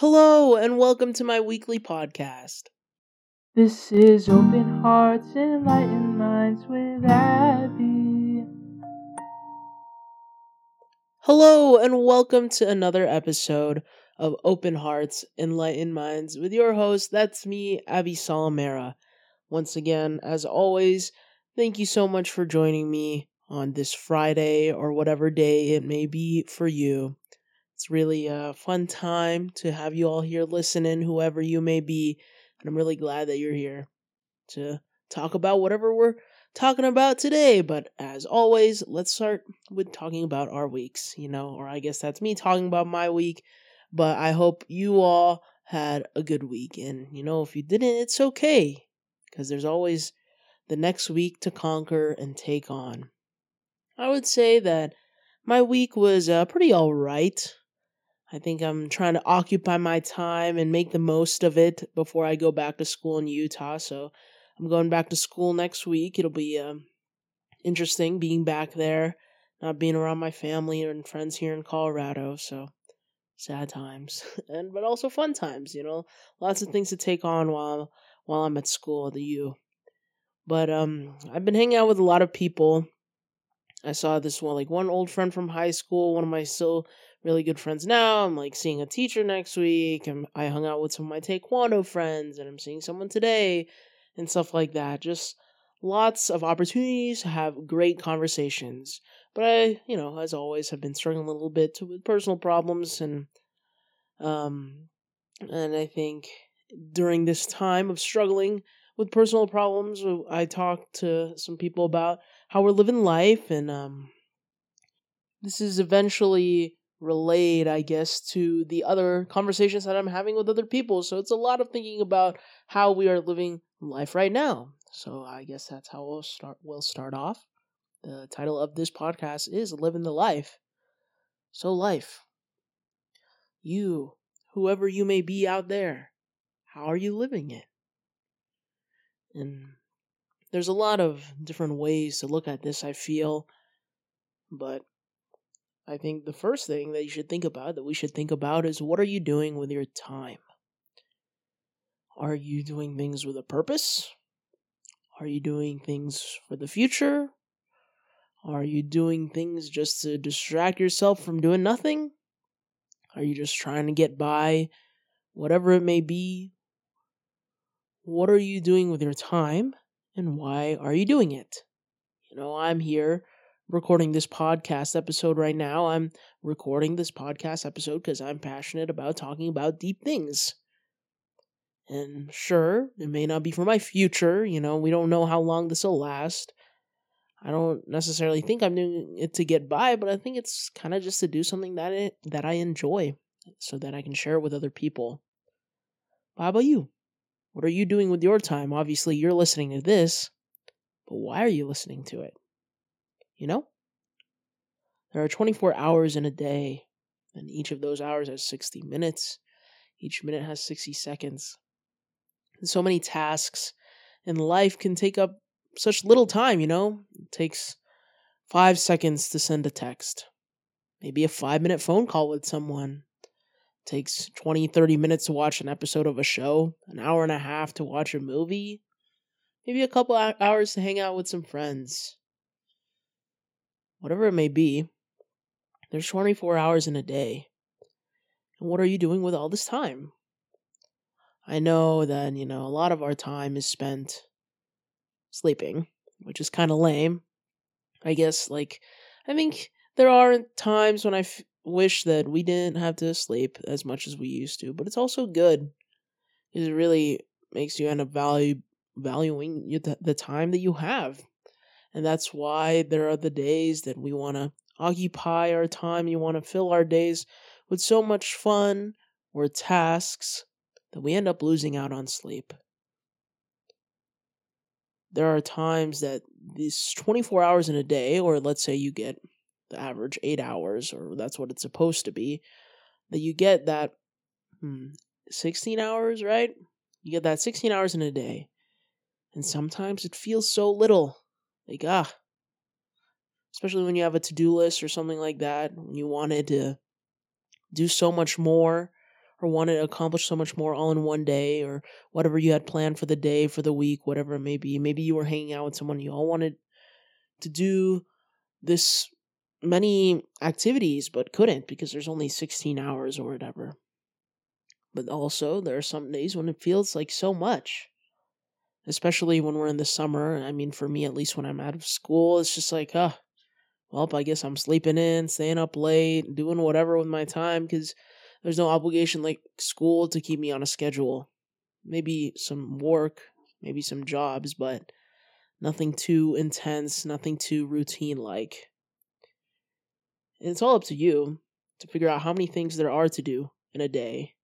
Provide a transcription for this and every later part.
Hello, and welcome to my weekly podcast. This is Open Hearts, Enlightened Minds with Abby. Hello, and welcome to another episode of Open Hearts, Enlightened Minds with your host. That's me, Abby Salamera. Once again, as always, thank you so much for joining me on this Friday or whatever day it may be for you. It's really a fun time to have you all here listening, whoever you may be. And I'm really glad that you're here to talk about whatever we're talking about today. But as always, let's start with talking about our weeks, you know, or I guess that's me talking about my week. But I hope you all had a good week. And, you know, if you didn't, it's okay because there's always the next week to conquer and take on. I would say that my week was uh, pretty all right. I think I'm trying to occupy my time and make the most of it before I go back to school in Utah. So I'm going back to school next week. It'll be um, interesting being back there, not being around my family and friends here in Colorado. So sad times, and but also fun times. You know, lots of things to take on while while I'm at school at the U. But um, I've been hanging out with a lot of people. I saw this one, like one old friend from high school, one of my still really good friends now. I'm like seeing a teacher next week. I hung out with some of my Taekwondo friends, and I'm seeing someone today, and stuff like that. Just lots of opportunities to have great conversations. But I, you know, as always, have been struggling a little bit with personal problems, and um, and I think during this time of struggling with personal problems, I talked to some people about how we're living life, and um, this is eventually relayed, I guess, to the other conversations that I'm having with other people. So it's a lot of thinking about how we are living life right now. So I guess that's how we'll start. We'll start off. The title of this podcast is "Living the Life." So life, you, whoever you may be out there, how are you living it? And there's a lot of different ways to look at this. I feel, but I think the first thing that you should think about, that we should think about, is what are you doing with your time? Are you doing things with a purpose? Are you doing things for the future? Are you doing things just to distract yourself from doing nothing? Are you just trying to get by, whatever it may be? What are you doing with your time, and why are you doing it? You know, I'm here recording this podcast episode right now. I'm recording this podcast episode because I'm passionate about talking about deep things. And sure, it may not be for my future. You know, we don't know how long this will last. I don't necessarily think I'm doing it to get by, but I think it's kind of just to do something that it, that I enjoy, so that I can share it with other people. How about you? What are you doing with your time? Obviously, you're listening to this, but why are you listening to it? You know? There are 24 hours in a day, and each of those hours has 60 minutes. Each minute has 60 seconds. And so many tasks in life can take up such little time, you know? It takes five seconds to send a text, maybe a five minute phone call with someone. It takes 20, 30 minutes to watch an episode of a show, an hour and a half to watch a movie, maybe a couple hours to hang out with some friends whatever it may be, there's 24 hours in a day. And what are you doing with all this time? I know that, you know, a lot of our time is spent sleeping, which is kind of lame. I guess, like, I think there are times when I f- wish that we didn't have to sleep as much as we used to, but it's also good because it really makes you end up value valuing the time that you have and that's why there are the days that we want to occupy our time. You want to fill our days with so much fun or tasks that we end up losing out on sleep. There are times that these 24 hours in a day, or let's say you get the average eight hours, or that's what it's supposed to be, that you get that hmm, 16 hours, right? You get that 16 hours in a day. And sometimes it feels so little. Like, ah. Especially when you have a to do list or something like that, when you wanted to do so much more, or wanted to accomplish so much more all in one day or whatever you had planned for the day, for the week, whatever it may be. Maybe you were hanging out with someone you all wanted to do this many activities but couldn't because there's only 16 hours or whatever. But also, there are some days when it feels like so much. Especially when we're in the summer. I mean, for me, at least when I'm out of school, it's just like, ah, well, I guess I'm sleeping in, staying up late, doing whatever with my time because there's no obligation like school to keep me on a schedule. Maybe some work, maybe some jobs, but nothing too intense, nothing too routine like. And it's all up to you to figure out how many things there are to do in a day.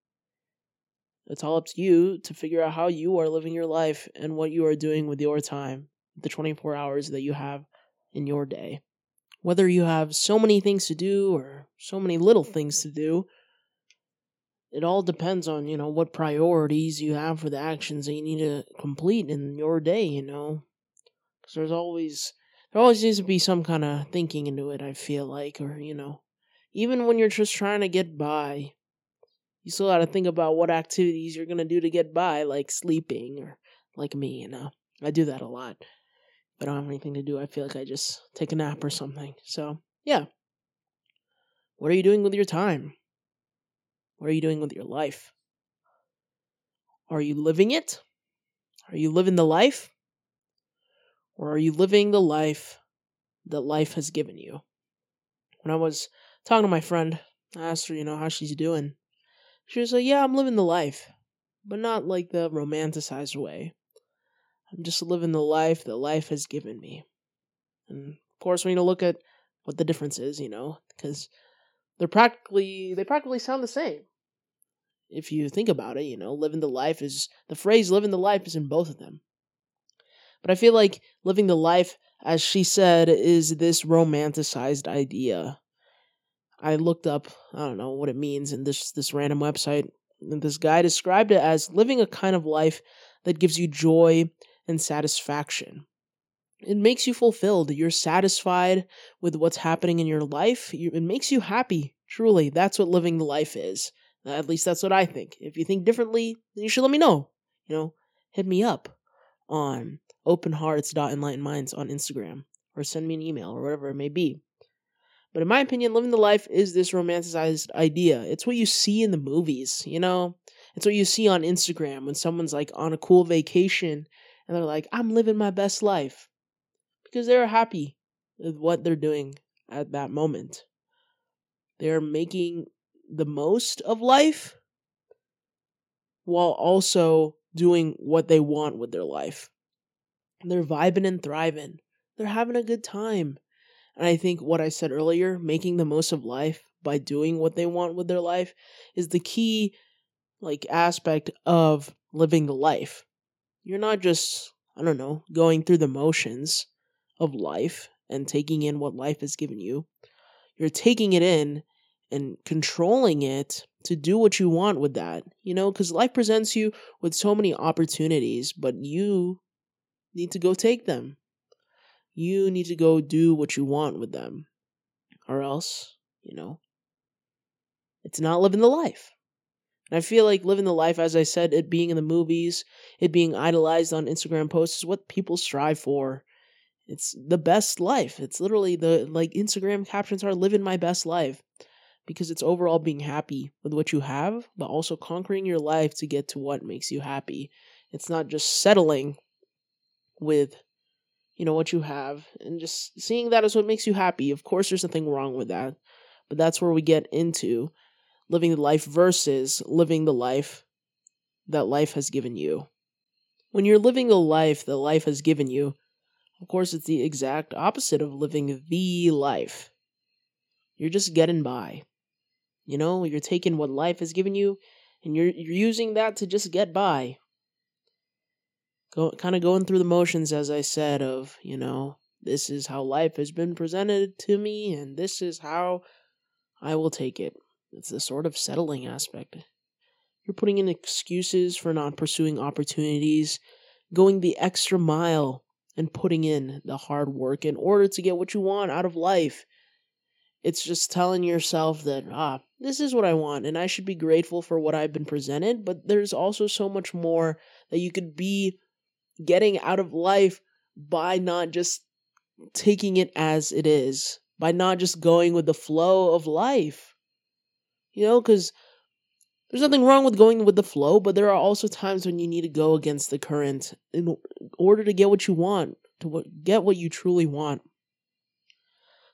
It's all up to you to figure out how you are living your life and what you are doing with your time, the 24 hours that you have in your day. Whether you have so many things to do or so many little things to do, it all depends on, you know, what priorities you have for the actions that you need to complete in your day, you know. Because there's always there always needs to be some kind of thinking into it, I feel like, or, you know, even when you're just trying to get by, you still got to think about what activities you're going to do to get by, like sleeping or like me, you know. I do that a lot. If I don't have anything to do, I feel like I just take a nap or something. So, yeah. What are you doing with your time? What are you doing with your life? Are you living it? Are you living the life? Or are you living the life that life has given you? When I was talking to my friend, I asked her, you know, how she's doing. She was like, yeah, I'm living the life, but not like the romanticized way. I'm just living the life that life has given me. And of course, we need to look at what the difference is, you know, because they're practically they practically sound the same. If you think about it, you know, living the life is the phrase living the life is in both of them. But I feel like living the life, as she said, is this romanticized idea. I looked up, I don't know what it means in this this random website. And this guy described it as living a kind of life that gives you joy and satisfaction. It makes you fulfilled. You're satisfied with what's happening in your life. It makes you happy. Truly, that's what living the life is. At least that's what I think. If you think differently, then you should let me know. You know, hit me up on openhearts.enlightenedminds on Instagram or send me an email or whatever it may be. But in my opinion, living the life is this romanticized idea. It's what you see in the movies, you know? It's what you see on Instagram when someone's like on a cool vacation and they're like, I'm living my best life. Because they're happy with what they're doing at that moment. They're making the most of life while also doing what they want with their life. They're vibing and thriving. They're having a good time. And I think what I said earlier, making the most of life by doing what they want with their life is the key like aspect of living the life. You're not just, I don't know, going through the motions of life and taking in what life has given you. You're taking it in and controlling it to do what you want with that. You know, cuz life presents you with so many opportunities, but you need to go take them. You need to go do what you want with them. Or else, you know, it's not living the life. And I feel like living the life, as I said, it being in the movies, it being idolized on Instagram posts is what people strive for. It's the best life. It's literally the like Instagram captions are living my best life because it's overall being happy with what you have, but also conquering your life to get to what makes you happy. It's not just settling with you know what you have and just seeing that is what makes you happy. Of course there's nothing wrong with that but that's where we get into living the life versus living the life that life has given you. When you're living the life that life has given you of course it's the exact opposite of living the life. You're just getting by. You know you're taking what life has given you and you're you're using that to just get by go kind of going through the motions as I said of, you know, this is how life has been presented to me and this is how I will take it. It's the sort of settling aspect. You're putting in excuses for not pursuing opportunities, going the extra mile and putting in the hard work in order to get what you want out of life. it's just telling yourself that, ah, this is what I want and I should be grateful for what I've been presented. But there's also so much more that you could be getting out of life by not just taking it as it is, by not just going with the flow of life. You know, because there's nothing wrong with going with the flow, but there are also times when you need to go against the current in order to get what you want, to get what you truly want.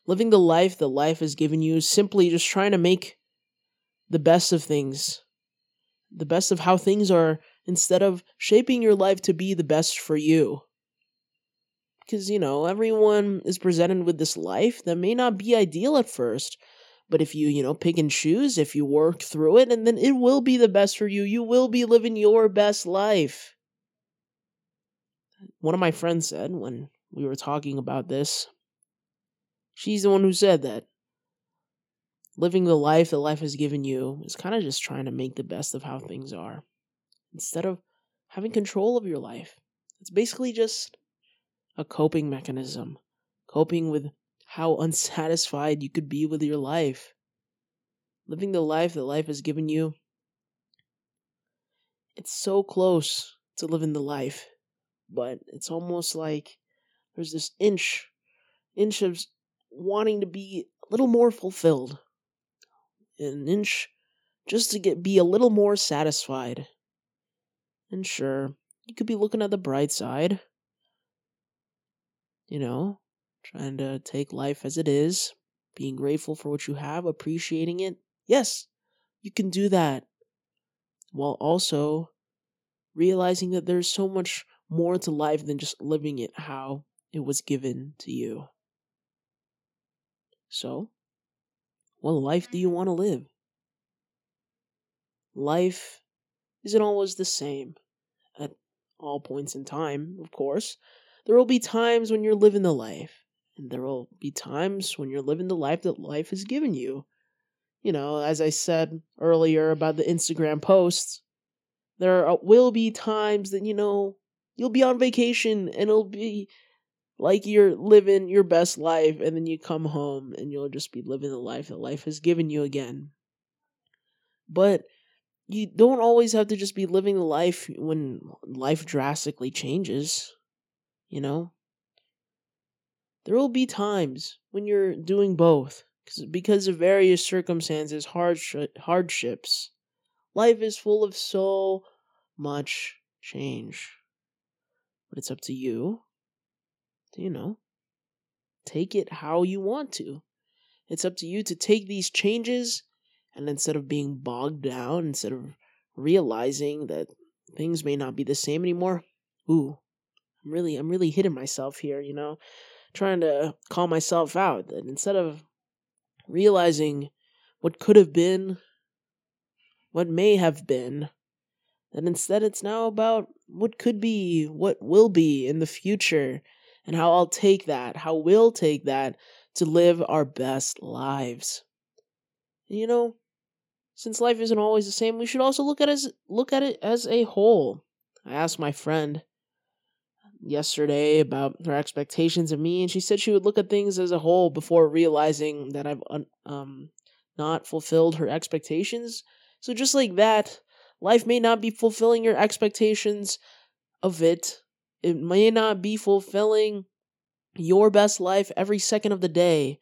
Living the life that life has given you is simply just trying to make the best of things, the best of how things are, instead of shaping your life to be the best for you. Because, you know, everyone is presented with this life that may not be ideal at first, but if you, you know, pick and choose, if you work through it, and then it will be the best for you. You will be living your best life. One of my friends said when we were talking about this, she's the one who said that living the life that life has given you is kind of just trying to make the best of how things are instead of having control of your life. It's basically just a coping mechanism, coping with how unsatisfied you could be with your life. Living the life that life has given you, it's so close to living the life, but it's almost like there's this inch, inch of wanting to be a little more fulfilled, an inch just to get be a little more satisfied. And sure, you could be looking at the bright side. You know, trying to take life as it is, being grateful for what you have, appreciating it. Yes, you can do that while also realizing that there's so much more to life than just living it how it was given to you. So, what life do you want to live? Life isn't always the same all points in time, of course. There will be times when you're living the life and there will be times when you're living the life that life has given you. You know, as I said earlier about the Instagram posts, there will be times that, you know, you'll be on vacation and it'll be like you're living your best life and then you come home and you'll just be living the life that life has given you again. But you don't always have to just be living the life when life drastically changes. You know, there will be times when you're doing both because of various circumstances, hardships. Life is full of so much change. But it's up to you to, you know, take it how you want to. It's up to you to take these changes and instead of being bogged down, instead of realizing that things may not be the same anymore, ooh, I'm really I'm really hitting myself here, you know trying to call myself out that instead of realizing what could have been, what may have been, that instead it's now about what could be, what will be in the future, and how I'll take that, how we'll take that to live our best lives. You know, since life isn't always the same, we should also look at as look at it as a whole. I asked my friend yesterday about her expectations of me, and she said she would look at things as a whole before realizing that I've um not fulfilled her expectations. So just like that, life may not be fulfilling your expectations of it. It may not be fulfilling your best life every second of the day,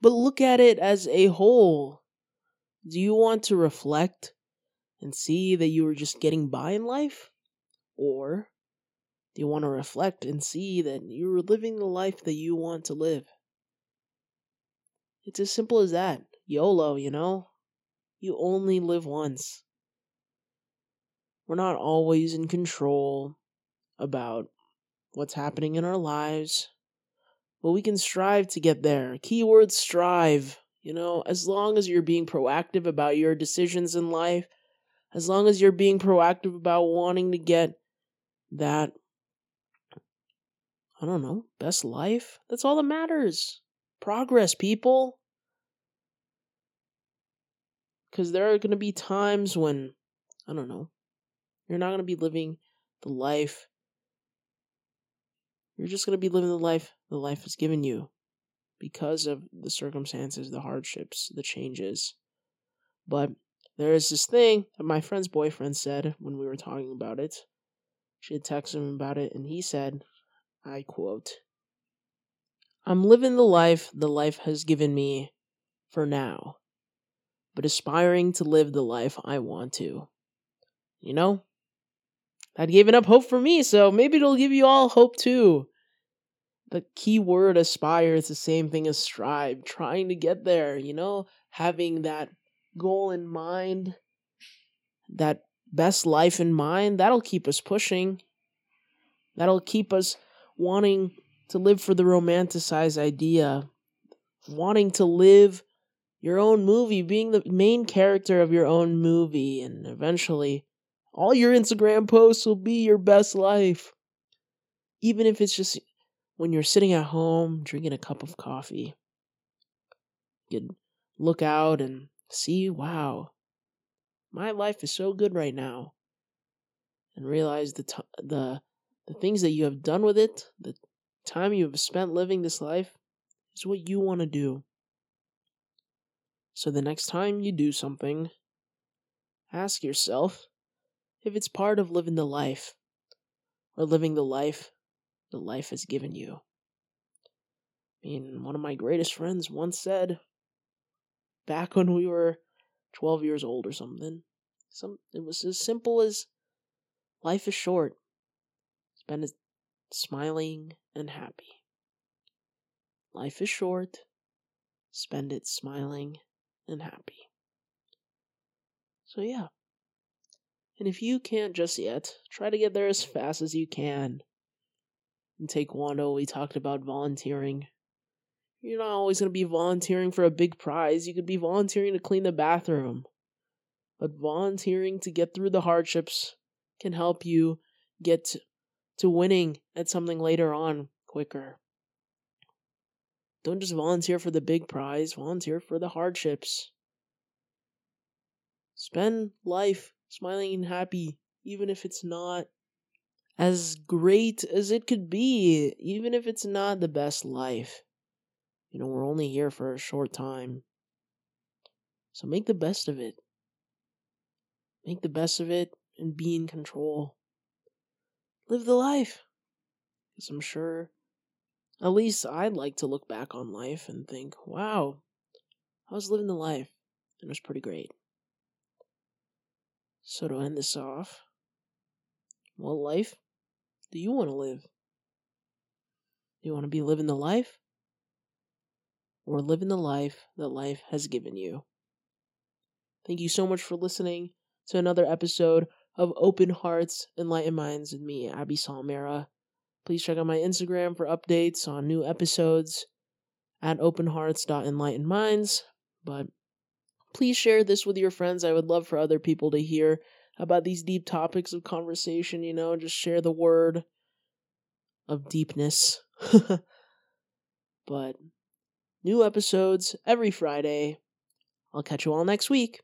but look at it as a whole. Do you want to reflect and see that you were just getting by in life? Or do you want to reflect and see that you're living the life that you want to live? It's as simple as that. YOLO, you know? You only live once. We're not always in control about what's happening in our lives, but we can strive to get there. Keyword strive. You know, as long as you're being proactive about your decisions in life, as long as you're being proactive about wanting to get that I don't know, best life. That's all that matters. Progress, people. Because there are going to be times when, I don't know, you're not going to be living the life. You're just going to be living the life the life has given you. Because of the circumstances, the hardships, the changes. But there is this thing that my friend's boyfriend said when we were talking about it. She had texted him about it, and he said, I quote, I'm living the life the life has given me for now, but aspiring to live the life I want to. You know? I'd given up hope for me, so maybe it'll give you all hope too. The key word aspire is the same thing as strive, trying to get there, you know, having that goal in mind, that best life in mind, that'll keep us pushing. That'll keep us wanting to live for the romanticized idea, wanting to live your own movie, being the main character of your own movie, and eventually all your Instagram posts will be your best life. Even if it's just when you're sitting at home drinking a cup of coffee. You can look out and see, wow, my life is so good right now. And realize the t- the the things that you have done with it, the time you have spent living this life is what you want to do. So the next time you do something, ask yourself if it's part of living the life or living the life the life has given you. I mean, one of my greatest friends once said back when we were 12 years old or something, some it was as simple as life is short. Spend it smiling and happy. Life is short. Spend it smiling and happy. So yeah. And if you can't just yet, try to get there as fast as you can. In Taekwondo, we talked about volunteering. You're not always going to be volunteering for a big prize. You could be volunteering to clean the bathroom. But volunteering to get through the hardships can help you get to winning at something later on quicker. Don't just volunteer for the big prize, volunteer for the hardships. Spend life smiling and happy, even if it's not as great as it could be, even if it's not the best life. You know, we're only here for a short time. So make the best of it. Make the best of it and be in control. Live the life. Because I'm sure, at least I'd like to look back on life and think, wow, I was living the life and it was pretty great. So to end this off, what life do you want to live? Do you want to be living the life? Or living the life that life has given you? Thank you so much for listening to another episode of Open Hearts, Enlightened Minds with me, Abby Salmera. Please check out my Instagram for updates on new episodes at openhearts.enlightenedminds. But please share this with your friends. I would love for other people to hear about these deep topics of conversation, you know, just share the word of deepness. but new episodes every Friday. I'll catch you all next week.